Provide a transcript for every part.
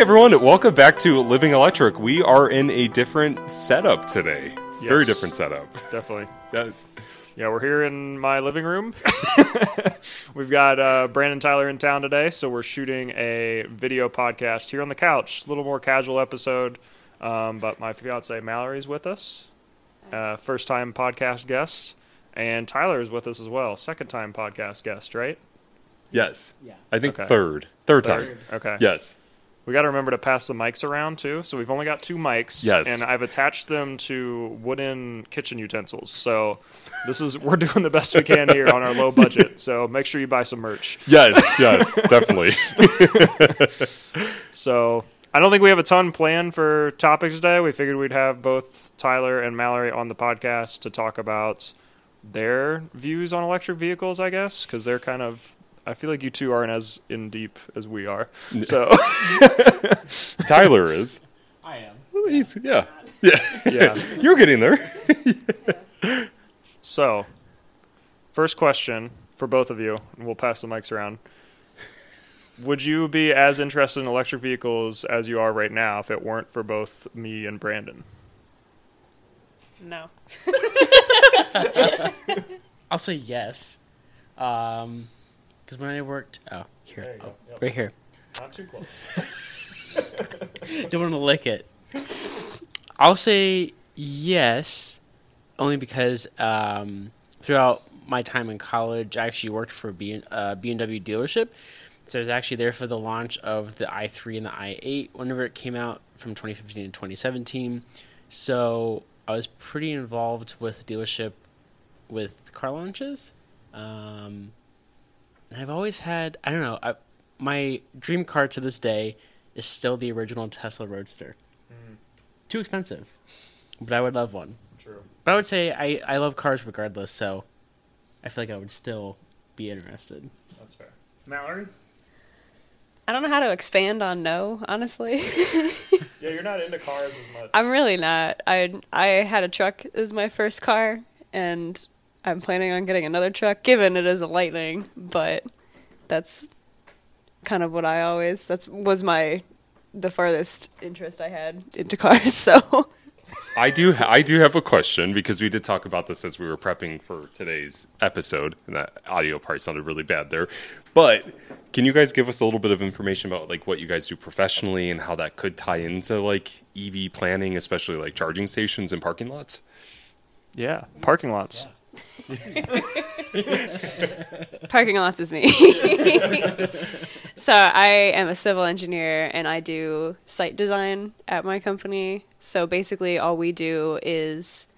everyone, welcome back to Living Electric. We are in a different setup today. Very different setup. Definitely. Yes. Yeah, we're here in my living room. We've got uh, Brandon Tyler in town today, so we're shooting a video podcast here on the couch. A little more casual episode, um, but my fiance Mallory's with us, uh, first time podcast guest, and Tyler is with us as well, second time podcast guest, right? Yes. Yeah. I think Okay. third. Third time. Okay. Yes. We got to remember to pass the mics around too. So we've only got two mics, Yes. and I've attached them to wooden kitchen utensils. So this is we're doing the best we can here on our low budget. So make sure you buy some merch. Yes, yes, definitely. So I don't think we have a ton planned for topics today. We figured we'd have both Tyler and Mallory on the podcast to talk about their views on electric vehicles, I guess, because they're kind of. I feel like you two aren't as in deep as we are. So Tyler is. I am. He's yeah. Yeah. yeah. You're getting there. So, first question for both of you, and we'll pass the mics around. Would you be as interested in electric vehicles as you are right now if it weren't for both me and Brandon? No. I'll say yes. Um, because when I worked, oh, here, oh. Yep. right here. Not too close. Don't want to lick it. I'll say yes, only because um, throughout my time in college, I actually worked for a B- uh, BMW dealership. So I was actually there for the launch of the i3 and the i8 whenever it came out from 2015 to 2017. So I was pretty involved with the dealership with car launches. Um, and I've always had, I don't know, I, my dream car to this day is still the original Tesla Roadster. Mm. Too expensive, but I would love one. True. But I would say I, I love cars regardless, so I feel like I would still be interested. That's fair. Mallory? I don't know how to expand on no, honestly. Yeah, you're not into cars as much. I'm really not. I I had a truck as my first car and I'm planning on getting another truck given it is a Lightning, but that's kind of what I always that's was my the farthest interest I had into cars, so I do. I do have a question because we did talk about this as we were prepping for today's episode, and that audio part sounded really bad there. But can you guys give us a little bit of information about like what you guys do professionally and how that could tie into like EV planning, especially like charging stations and parking lots? Yeah, parking lots. parking lots is me. so I am a civil engineer and I do site design at my company. So basically, all we do is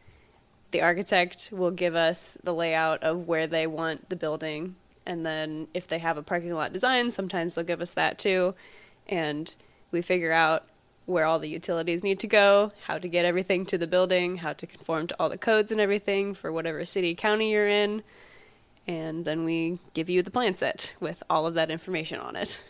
the architect will give us the layout of where they want the building, and then if they have a parking lot design, sometimes they'll give us that too, and we figure out where all the utilities need to go, how to get everything to the building, how to conform to all the codes and everything for whatever city county you're in and then we give you the plan set with all of that information on it.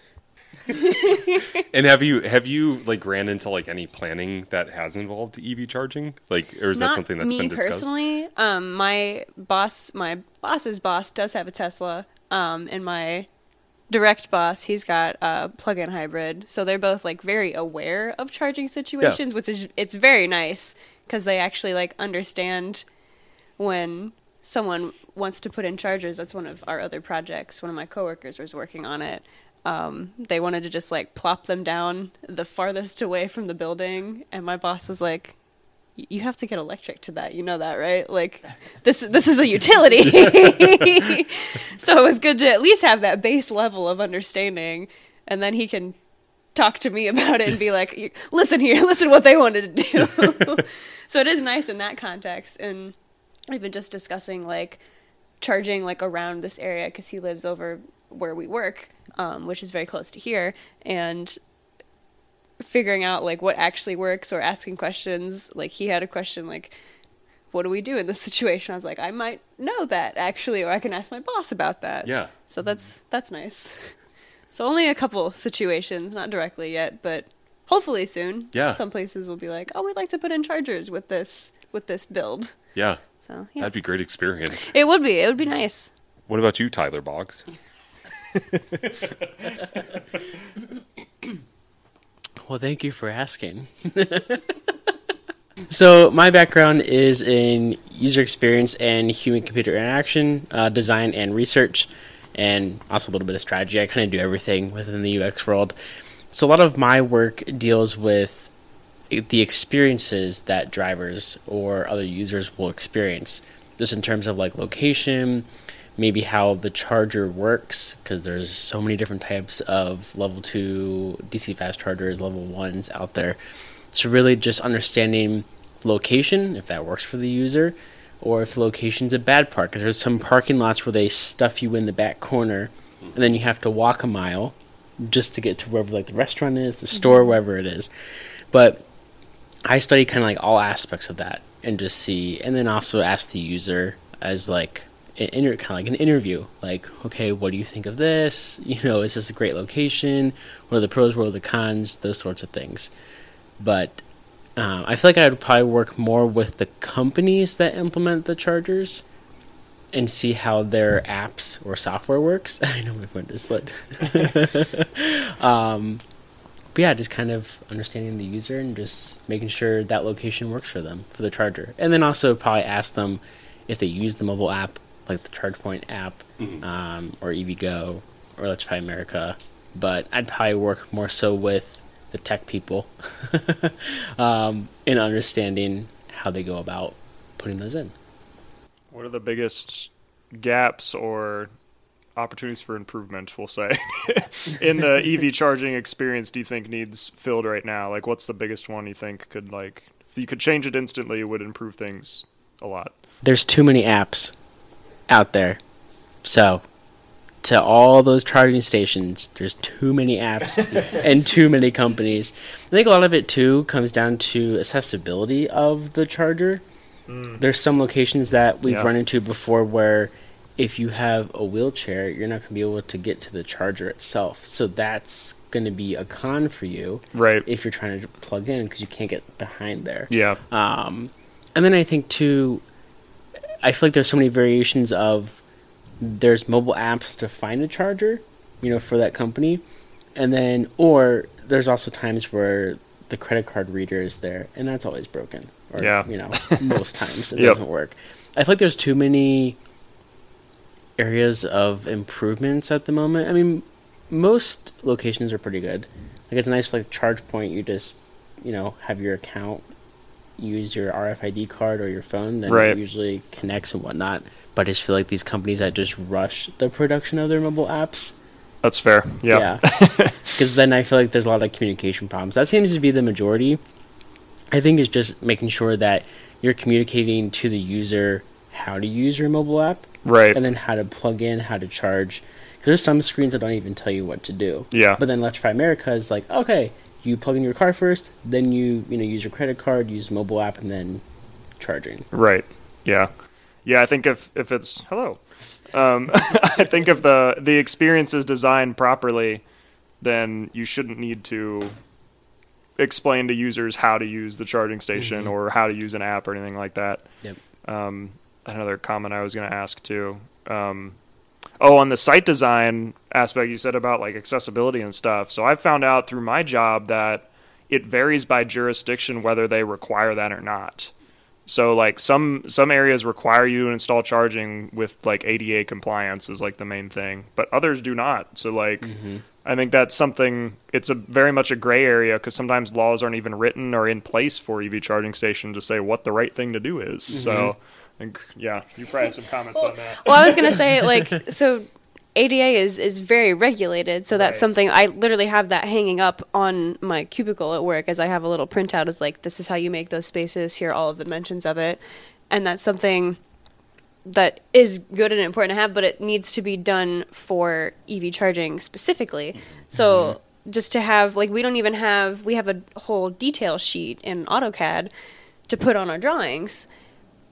And have you have you like ran into like any planning that has involved EV charging? Like, or is that something that's been discussed? personally. Um, my boss, my boss's boss, does have a Tesla, um, and my direct boss, he's got a plug-in hybrid. So they're both like very aware of charging situations, which is it's very nice because they actually like understand when someone wants to put in chargers. That's one of our other projects. One of my coworkers was working on it. Um, they wanted to just like plop them down the farthest away from the building, and my boss was like, "Y- "You have to get electric to that. You know that, right? Like, this this is a utility." so it was good to at least have that base level of understanding, and then he can talk to me about it and be like, "Listen here, listen what they wanted to do." so it is nice in that context, and we've been just discussing like charging like around this area because he lives over where we work, um, which is very close to here, and figuring out like what actually works or asking questions. Like he had a question like, "What do we do in this situation?" I was like, "I might know that actually, or I can ask my boss about that." Yeah. So that's that's nice. So only a couple situations, not directly yet, but hopefully soon. Yeah. Some places will be like, "Oh, we'd like to put in chargers with this with this build." Yeah, So yeah, that'd be a great experience. it would be. It would be nice. What about you, Tyler Boggs? Well, thank you for asking. so, my background is in user experience and human computer interaction, uh, design and research, and also a little bit of strategy. I kind of do everything within the UX world. So, a lot of my work deals with the experiences that drivers or other users will experience, just in terms of like location, maybe how the charger works because there's so many different types of level 2 DC fast chargers, level 1s out there. So really just understanding location if that works for the user or if the location's a bad park because there's some parking lots where they stuff you in the back corner and then you have to walk a mile just to get to wherever like the restaurant is, the store, mm-hmm. wherever it is. But I study kind of like all aspects of that and just see, and then also ask the user as like an inter- kind of like an interview, like, okay, what do you think of this? You know, is this a great location? What are the pros? What are the cons? Those sorts of things. But um, I feel like I would probably work more with the companies that implement the chargers and see how their apps or software works. I know my phone just slid. um, but yeah, just kind of understanding the user and just making sure that location works for them for the charger, and then also probably ask them if they use the mobile app, like the ChargePoint app, um, or EVgo, or Electrify America. But I'd probably work more so with the tech people um, in understanding how they go about putting those in. What are the biggest gaps or opportunities for improvement, we'll say, in the EV charging experience do you think needs filled right now? Like what's the biggest one you think could like if you could change it instantly it would improve things a lot. there's too many apps out there. So, to all those charging stations, there's too many apps and too many companies. I think a lot of it too comes down to accessibility of the charger. There's some locations that we've Yeah. run into before where if you have a wheelchair, you're not going to be able to get to the charger itself. So that's going to be a con for you Right. if you're trying to plug in because you can't get behind there. yeah. Um, and then I think too, I feel like there's so many variations of there's mobile apps to find a charger, you know, for that company, and then or there's also times where the credit card reader is there, and that's always broken. Or, Yeah. you know, most times it Yep. doesn't work. I feel like there's too many areas of improvements at the moment. I mean, most locations are pretty good. Like it's nice, like ChargePoint. You just, you know, have your account, use your RFID card or your phone, then Right. it usually connects and whatnot. But I just feel like these companies that just rush the production of their mobile apps, That's fair. Yeah. because then I feel like there's a lot of communication problems. That seems to be the majority. I think it's just making sure that you're communicating to the user how to use your mobile app Right. and then how to plug in, how to charge. there's some screens that don't even tell you what to do. Yeah. But then Electrify America is like, okay, you plug in your car first, then you you know use your credit card, use mobile app, and then charging. Right. Yeah. Yeah, I think if if it's hello. Um, I think if the the experience is designed properly, then you shouldn't need to explain to users how to use the charging station or how to use an app or anything like that. Yep. Um, another comment I was going to ask too. Um, oh, on the site design aspect, you said about like accessibility and stuff. So I've found out through my job that it varies by jurisdiction whether they require that or not. So like some some areas require you to install charging with like ADA compliance is like the main thing, but others do not. So like mm-hmm. I think that's something it's a very much a gray area because sometimes laws aren't even written or in place for EV charging station to say what the right thing to do is. So mm-hmm. Think yeah, you probably have some comments on that. Well, I was gonna say like so. ADA is is very regulated, so that's Right. something I literally have that hanging up on my cubicle at work as I have a little printout. Is like this is how you make those spaces. Here are all of the dimensions of it, and that's something that is good and important to have, but it needs to be done for EV charging specifically. Mm-hmm. So just to have like we don't even have we have a whole detail sheet in AutoCAD to put on our drawings,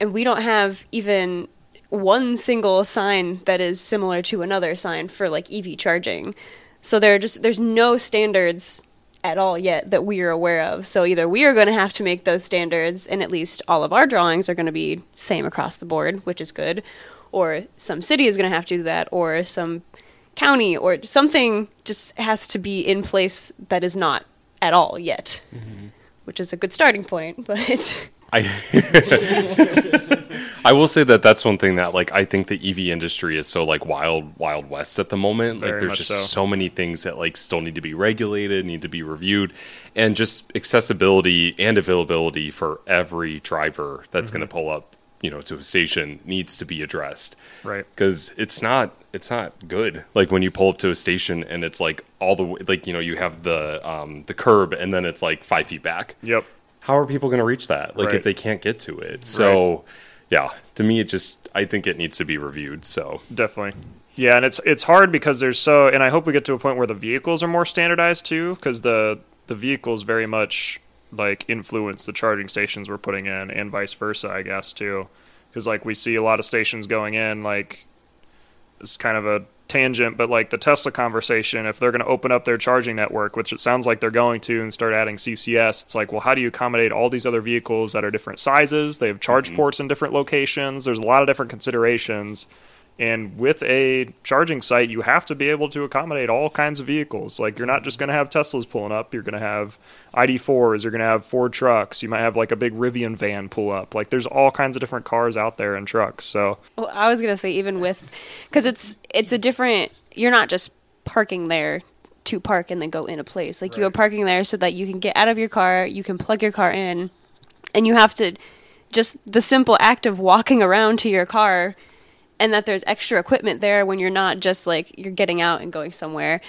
and we don't have even one single sign that is similar to another sign for like EV charging. So there are just there's no standards at all yet that we are aware of. So either we are going to have to make those standards and at least all of our drawings are going to be same across the board, which is good, or some city is going to have to do that or some county or something just has to be in place that is not at all yet, mm-hmm. which is a good starting point. But I I will say that that's one thing that like I think the EV industry is so like wild wild west at the moment. Very like there's just so. so. many things that like still need to be regulated, need to be reviewed, and just accessibility and availability for every driver that's going to pull up, you know, to a station needs to be addressed. Right. Because it's not it's not good. Like when you pull up to a station and it's like all the way like you know you have the um the curb and then it's like five feet back Yep. How are people going to reach that? Like Right. if they can't get to it. So yeah to me it just i think it needs to be reviewed so. Definitely. Yeah, and it's it's hard because there's so, and I hope we get to a point where the vehicles are more standardized too, because the the vehicles very much like influence the charging stations we're putting in, and vice versa, I guess too, because like we see a lot of stations going in, like it's kind of a tangent, but like the Tesla conversation, if they're going to open up their charging network, which it sounds like they're going to, and start adding CCS, it's like, well, how do you accommodate all these other vehicles that are different sizes? They have charge mm-hmm. ports in different locations. There's a lot of different considerations. And with a charging site, you have to be able to accommodate all kinds of vehicles. Like, you're not just going to have Teslas pulling up. You're going to have ID4s. You're going to have Ford trucks. You might have like a big Rivian van pull up. Like, there's all kinds of different cars out there and trucks. So, Well, I was gonna say even with, because it's it's a different. You're not just parking there to park and then go in a place. Like you are parking there so that you can get out of your car, you can plug your car in, and you have to just the simple act of walking around to your car, and that there's extra equipment there when you're not just like you're getting out and going somewhere.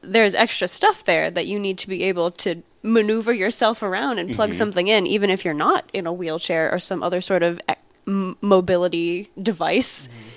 There's extra stuff there that you need to be able to maneuver yourself around and plug mm-hmm. something in, even if you're not in a wheelchair or some other sort of e- m- mobility device. Mm-hmm.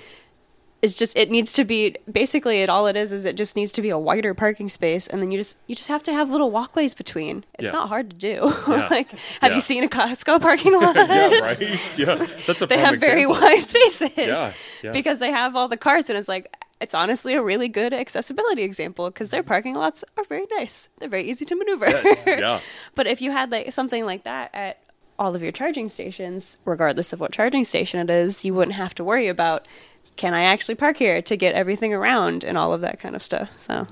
It's just it needs to be basically it all it is is it just needs to be a wider parking space and then you just you just have to have little walkways between. It's Yeah. not hard to do. Yeah. like have Yeah. you seen a Costco parking lot? yeah right yeah that's a they have very wide spaces. Yeah, yeah. Because they have all the carts and it's like it's honestly a really good accessibility example because their mm-hmm. parking lots are very nice. They're very easy to maneuver. Yes, yeah. But if you had like something like that at all of your charging stations, regardless of what charging station it is, you wouldn't have to worry about can I actually park here to get everything around and all of that kind of stuff. So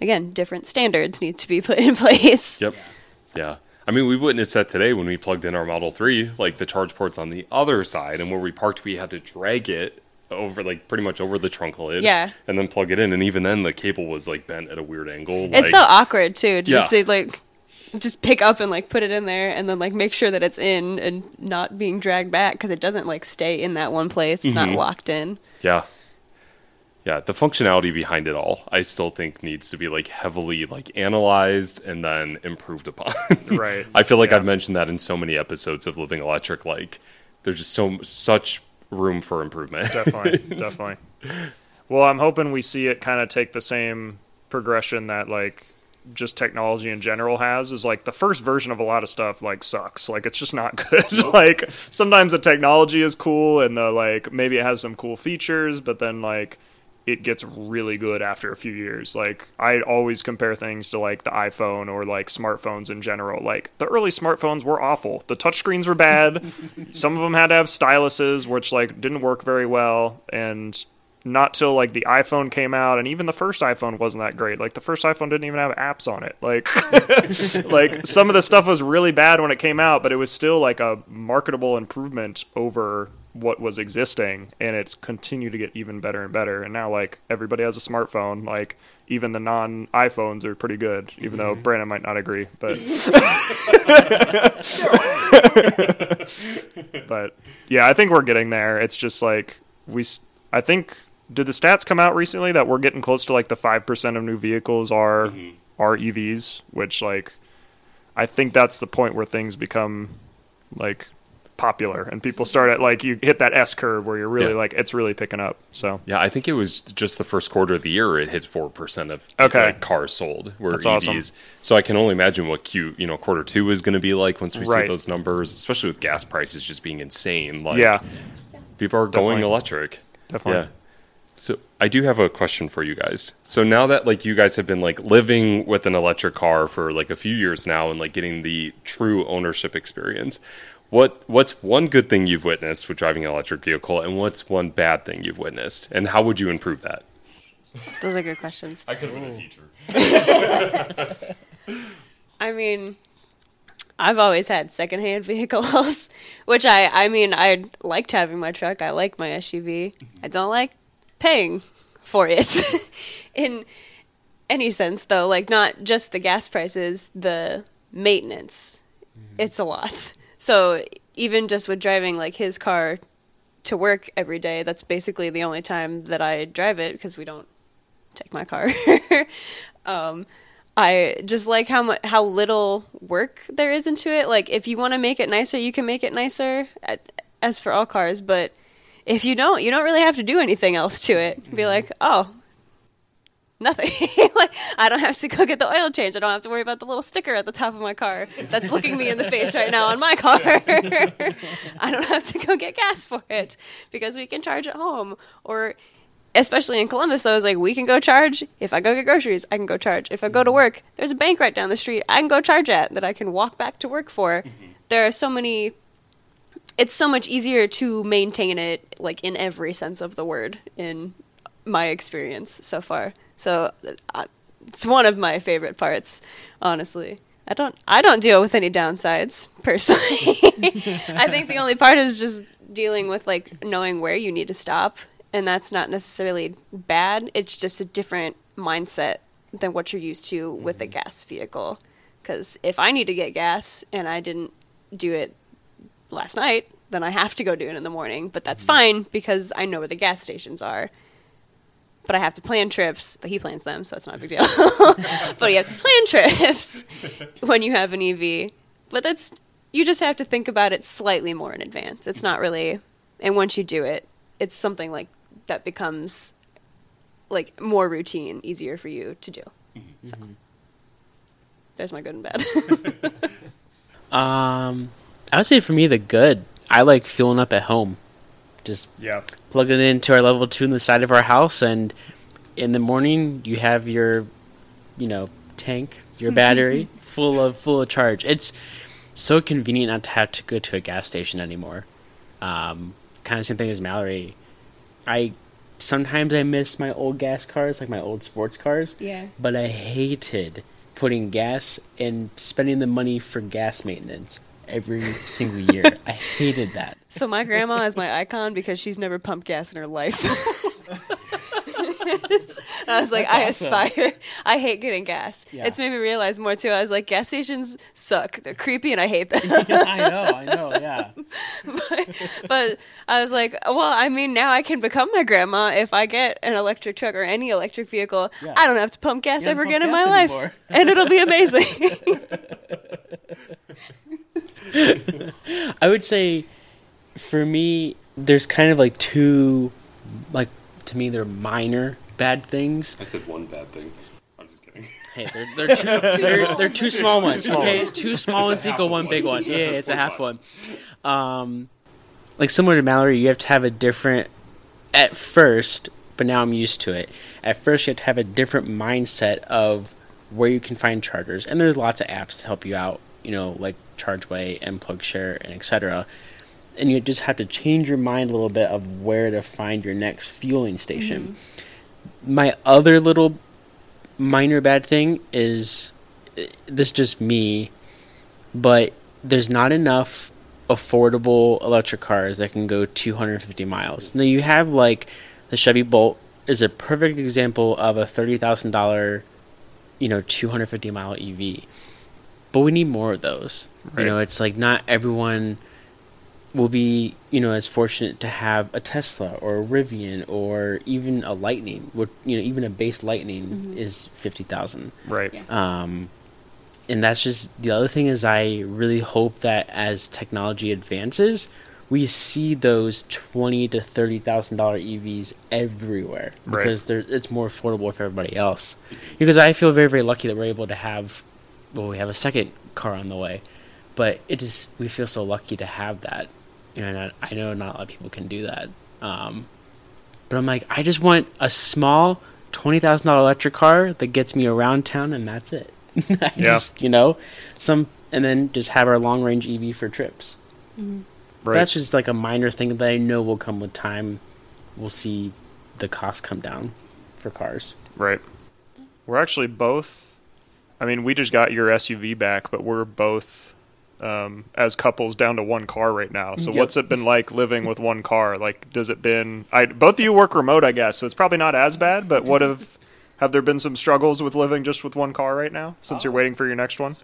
again, different standards need to be put in place. Yep. Yeah. I mean, we witnessed that today when we plugged in our Model 3. Like, the charge port's on the other side, and where we parked, we had to drag it over, like, pretty much over the trunk lid. Yeah. And then plug it in. And even then, the cable was, like, bent at a weird angle. It's like, so awkward too. Just Yeah. to like just pick up and like put it in there and then like make sure that it's in and not being dragged back because it doesn't like stay in that one place. It's not Mhm. locked in. Yeah. Yeah, the functionality behind it all, I still think needs to be like heavily like analyzed and then improved upon. Right. I feel like Yeah. I've mentioned that in so many episodes of Living Electric. Like, there's just so such room for improvement. definitely, definitely. Well, I'm hoping we see it kind of take the same progression that like just technology in general has is like the first version of a lot of stuff like sucks. Like it's just not good. Like sometimes the technology is cool and the like maybe it has some cool features but then like it gets really good after a few years. Like i always compare things to like the iphone or like smartphones in general. Like the early smartphones were awful. The touchscreens were bad. Some of them had to have styluses which like didn't work very well. And not till like the iPhone came out, and even the first iPhone wasn't that great. Like the first iPhone didn't even have apps on it. Like, like some of the stuff was really bad when it came out, but it was still like a marketable improvement over what was existing, and it's continued to get even better and better. And now like everybody has a smartphone. Like even the non iPhones are pretty good, even though mm-hmm. Brandon might not agree, but. but yeah, I think we're getting there. It's just like we. I think did the stats come out recently that we're getting close to like the five percent of new vehicles are mm-hmm. are EVs, which like I think that's the point where things become like popular and people start at like you hit that S curve where you're really Yeah. like it's really picking up. So Yeah, I think it was just the first quarter of the year it hit four percent of Okay. like, cars sold were That's EVs. awesome. So I can only imagine what Q you know quarter two is going to be like once we see those numbers, especially with gas prices just being insane. Like yeah, people are going electric. definitely. Yeah. So I do have a question for you guys. So now that like you guys have been like living with an electric car for like a few years now and like getting the true ownership experience, what what's one good thing you've witnessed with driving an electric vehicle and what's one bad thing you've witnessed and how would you improve that? Those are good questions. I could have been a teacher. I mean, I've always had secondhand vehicles, which I, I mean, I liked having my truck. I like my SUV. I don't like paying for it in any sense, though. Like, not just the gas prices, the maintenance. It's a lot. So, even just with driving, like, his car to work every day, that's basically the only time that I drive it because we don't take my car. um, I just like how much how little work there is into it. Like if you want to make it nicer, you can make it nicer. As for all cars, but if you don't, you don't really have to do anything else to it. Be like, oh, nothing. like I don't have to go get the oil change. I don't have to worry about the little sticker at the top of my car that's looking me in the face right now on my car. I don't have to go get gas for it because we can charge at home or especially in Columbus, though, it's like we can go charge. If I go get groceries, I can go charge. If I go to work, there's a bank right down the street I can go charge at that I can walk back to work for. Mm-hmm. There are so many. It's so much easier to maintain it, like in every sense of the word, in my experience so far. So uh, it's one of my favorite parts, honestly. I don't I don't deal with any downsides personally. I think the only part is just dealing with like knowing where you need to stop and that's not necessarily bad. It's just a different mindset than what you're used to with a mm-hmm. gas vehicle. Because if I need to get gas and I didn't do it last night, then I have to go do it in the morning. But that's mm-hmm. fine because I know where the gas stations are. But I have to plan trips, but he plans them, so it's not a big deal. but you have to plan trips when you have an EV. But that's you just have to think about it slightly more in advance. It's not really, and once you do it, it's something like that becomes like more routine, easier for you to do. Mm-hmm. So, there's my good and bad. um, I would say for me the good. I like fueling up at home. Just yeah, plug it into our level two in the side of our house, and in the morning you have your, you know, tank, your battery full of full of charge. It's so convenient not to have to go to a gas station anymore. Um, kind of same thing as Mallory. I sometimes I miss my old gas cars, like my old sports cars. Yeah. But I hated putting gas and spending the money for gas maintenance every single year. I hated that. So my grandma is my icon because she's never pumped gas in her life. I was like, That's I awesome. aspire. I hate getting gas. Yeah. It's made me realize more too. I was like, gas stations suck. They're creepy, and I hate them. I know, I know, yeah. but, but I was like, well, I mean, now I can become my grandma if I get an electric truck or any electric vehicle. Yeah. I don't have to pump gas ever again in my life, and it'll be amazing. I would say, for me, there's kind of like two, like to me, they're minor bad things. I said one bad thing. I'm just kidding. Hey, they're they're two they're, they're two small ones. okay, two small ones equal one big one. Yeah, it's a half one. Um, like similar to Mallory, you have to have a different at first, but now I'm used to it. At first, you have to have a different mindset of where you can find chargers, and there's lots of apps to help you out. You know, like ChargeWay and PlugShare and etc and you just have to change your mind a little bit of where to find your next fueling station. Mm-hmm. My other little minor bad thing is this just me, but there's not enough affordable electric cars that can go 250 miles. Now you have like the Chevy Bolt is a perfect example of a $30,000 you know 250 mile EV. But we need more of those. Right. You know, it's like not everyone will be you know as fortunate to have a Tesla or a Rivian or even a Lightning. What you know even a base Lightning mm-hmm. is fifty thousand. Right. Yeah. Um, and that's just the other thing is I really hope that as technology advances, we see those twenty to thirty thousand dollar EVs everywhere because right. it's more affordable for everybody else. Because I feel very very lucky that we're able to have well we have a second car on the way, but it just we feel so lucky to have that you know, I know not a lot of people can do that. Um, but I'm like, I just want a small twenty thousand dollar electric car that gets me around town, and that's it. I yeah. just, you know, some, and then just have our long range EV for trips. Mm-hmm. Right. That's just like a minor thing that I know will come with time. We'll see the cost come down for cars. Right. We're actually both I mean, we just got your SUV back, but we're both um, as couples down to one car right now. So Yep. what's it been like living with one car? Like, does it been? I both of you work remote, I guess, so it's probably not as bad. But what have have there been some struggles with living just with one car right now since you're waiting for your next one?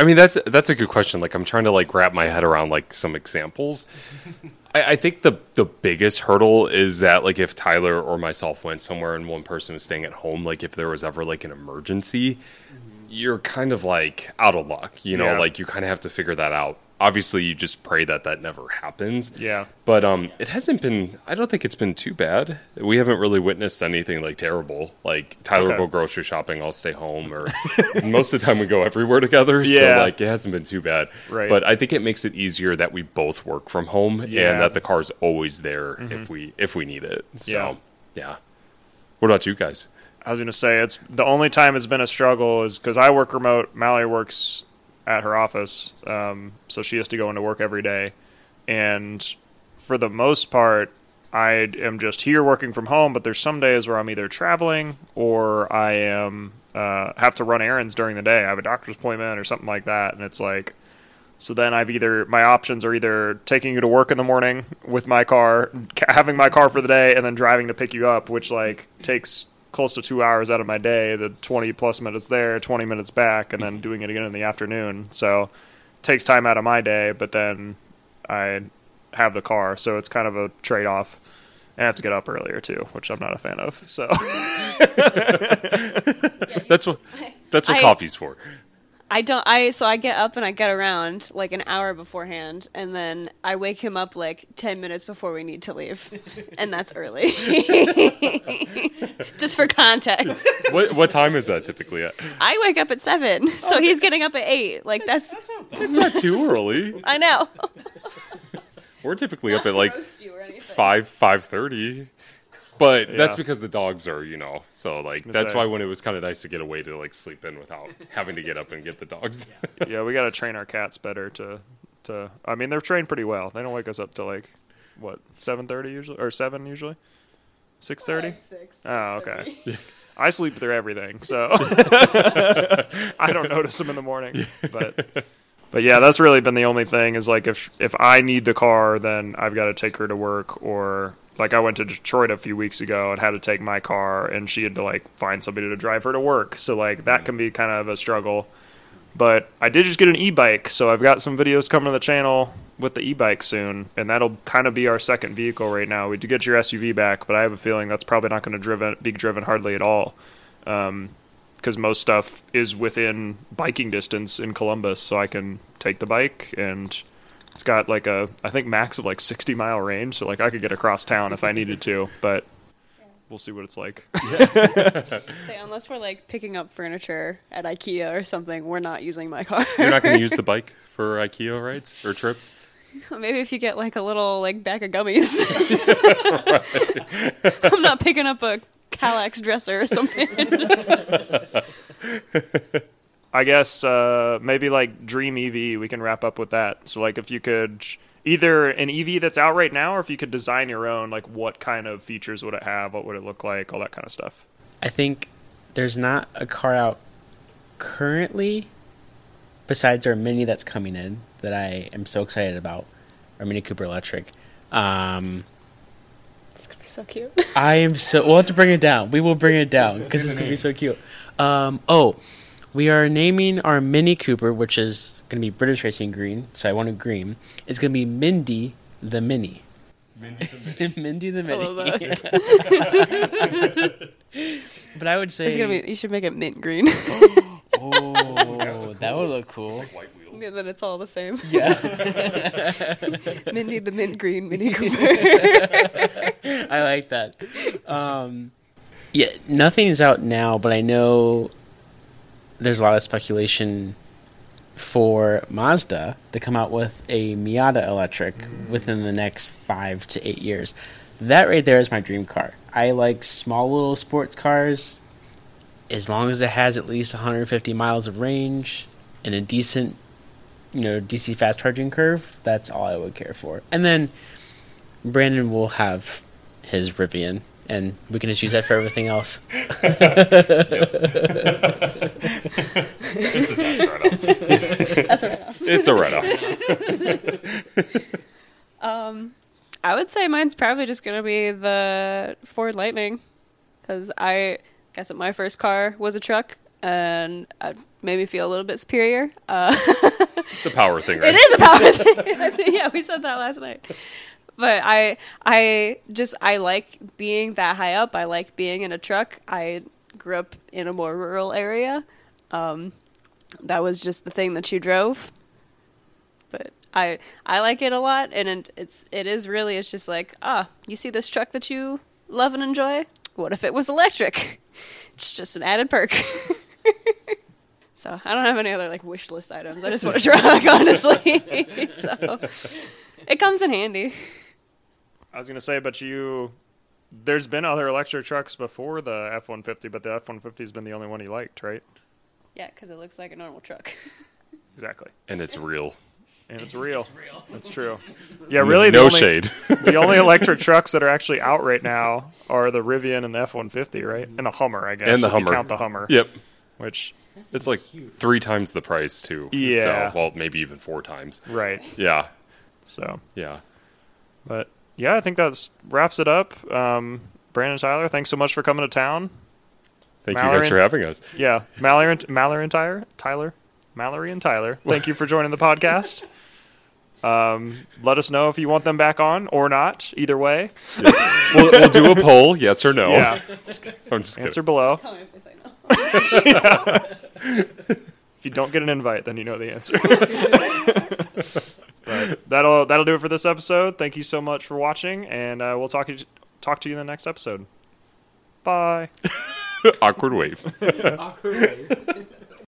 I mean, that's that's a good question. Like, I'm trying to like wrap my head around like some examples. I, I think the the biggest hurdle is that like if Tyler or myself went somewhere and one person was staying at home, like if there was ever like an emergency, mm-hmm. you're kind of like out of luck. You know, Yeah. like you kind of have to figure that out. Obviously, you just pray that that never happens. Yeah. But um, it hasn't been. I don't think it's been too bad. We haven't really witnessed anything like terrible. Like Tyler Okay. will go grocery shopping, I'll stay home, or most of the time we go everywhere together. Yeah. So like it hasn't been too bad. Right. But I think it makes it easier that we both work from home Yeah. Mm-hmm. and that the car's always there if we if we need it. So Yeah. yeah. What about you guys? I was gonna say it's the only time it's been a struggle is because I work remote. Mallory works at her office, um, so she has to go into work every day, and for the most part, I am just here working from home. But there's some days where I'm either traveling or I am uh, have to run errands during the day. I have a doctor's appointment or something like that, and it's like. So then I've either my options are either taking you to work in the morning with my car, having my car for the day, and then driving to pick you up, which like takes close to two hours out of my day. The twenty plus minutes there, twenty minutes back, and then mm. doing it again in the afternoon. So it takes time out of my day, but then I have the car, so it's kind of a trade off. And I have to get up earlier too, which I'm not a fan of. So That's what that's what I- coffee's for. I don't. I so I get up and I get around like an hour beforehand, and then I wake him up like ten minutes before we need to leave, and that's early. Just for context, What what time is that typically at? I wake up at seven, so he's getting up at eight. Like that's, It's not too early. I know. We're typically up at like Roast you or anything. five five thirty. But that's because the dogs are, you know, so like that's say. why when it was kind of nice to get away to like sleep in without having to get up and get the dogs. yeah, we got to train our cats better to to. I mean, they're trained pretty well. They don't wake us up till like what seven thirty usually or seven usually, six thirty. Uh, six. Oh, okay. I sleep through everything, so I don't notice them in the morning. But but yeah, that's really been the only thing is like if if I need the car, then I've got to take her to work or like I went to Detroit a few weeks ago and had to take my car and she had to like find somebody to drive her to work. So like that can be kind of a struggle. But I did just get an e-bike, so I've got some videos coming to the channel with the e-bike soon, and that'll kind of be our second vehicle right now. We did get your SUV back, but I have a feeling that's probably not going to be driven hardly at all, um, because most stuff is within biking distance in Columbus, so I can take the bike and. It's got like a, I think max of like 60 mile range, so like I could get across town if I needed to, but we'll see what it's like. Say, unless we're like picking up furniture at IKEA or something, we're not using my car. You're not going to use the bike for IKEA rides or trips? Maybe if you get like a little like bag of gummies. I'm not picking up a Kallax dresser or something. I guess uh, maybe like Dream EV, we can wrap up with that. So like if you could either an EV that's out right now, or if you could design your own, like what kind of features would it have? What would it look like? All that kind of stuff. I think there's not a car out currently, besides our Mini that's coming in that I am so excited about, our Mini Cooper Electric. Um, it's gonna be so cute. I am so. We'll have to bring it down. We will bring it down because it's gonna be so cute. Um, oh, we are naming our Mini Cooper, which is gonna be British Racing Green. So I wanted green. It's gonna be Mindy the Mini. Mindy the I Mini. love that. but I would say, It's gonna be. You should make it mint green. oh, that would look cool. White wheels. and then it's all the same. Yeah, Mindy the mint green Mini Cooper. I like that. Um, yeah, nothing is out now, but I know there's a lot of speculation for Mazda to come out with a Miata electric mm. within the next five to eight years. That right there is my dream car. I like small little sports cars as long as it has at least 150 miles of range and a decent, you know, DC fast charging curve. That's all I would care for. And then Brandon will have his Rivian and we can just use that for everything else. It's a tax write-off. That's right off. It's a write-off. um, I would say mine's probably just gonna be the Ford Lightning, because I guess that my first car was a truck, and it made me feel a little bit superior. Uh, It's a power thing, right? It is a power thing. Yeah, we said that last night. But I, I just I like being that high up. I like being in a truck. I grew up in a more rural area. Um, that was just the thing that you drove. But I I like it a lot, and it, it's it is really it's just like ah, you see this truck that you love and enjoy. What if it was electric? It's just an added perk. So I don't have any other like wish list items. I just want a truck, honestly. so it comes in handy. I was gonna say, but you, there's been other electric trucks before the F one fifty, but the F one fifty has been the only one you liked, right? Yeah, because it looks like a normal truck. Exactly, And it's real. and it's real. That's true. Yeah, really. the no only, shade. the only electric trucks that are actually out right now are the Rivian and the F one fifty, right? And the Hummer, I guess. And the if you Hummer. count the Hummer. yep. Which, It's like three times the price too. Yeah. So, well, maybe even four times. right. Yeah. So, Yeah. but yeah, I think that wraps it up. Um, Brandon Tyler, thanks so much for coming to town. Thank you guys Mallory- for having us. Yeah, Mallory and, Mallory and Tyler, Tyler, Mallory and Tyler. Thank you for joining the podcast. Um, let us know if you want them back on or not. Either way, we'll, we'll do a poll, yes or no. yeah. I'm just kidding. Answer below. Tell me if they say no. yeah. If you don't get an invite, then you know the answer. But that'll that'll do it for this episode. Thank you so much for watching, and uh, we'll talk to you, talk to you in the next episode. Bye. Awkward wave. Awkward.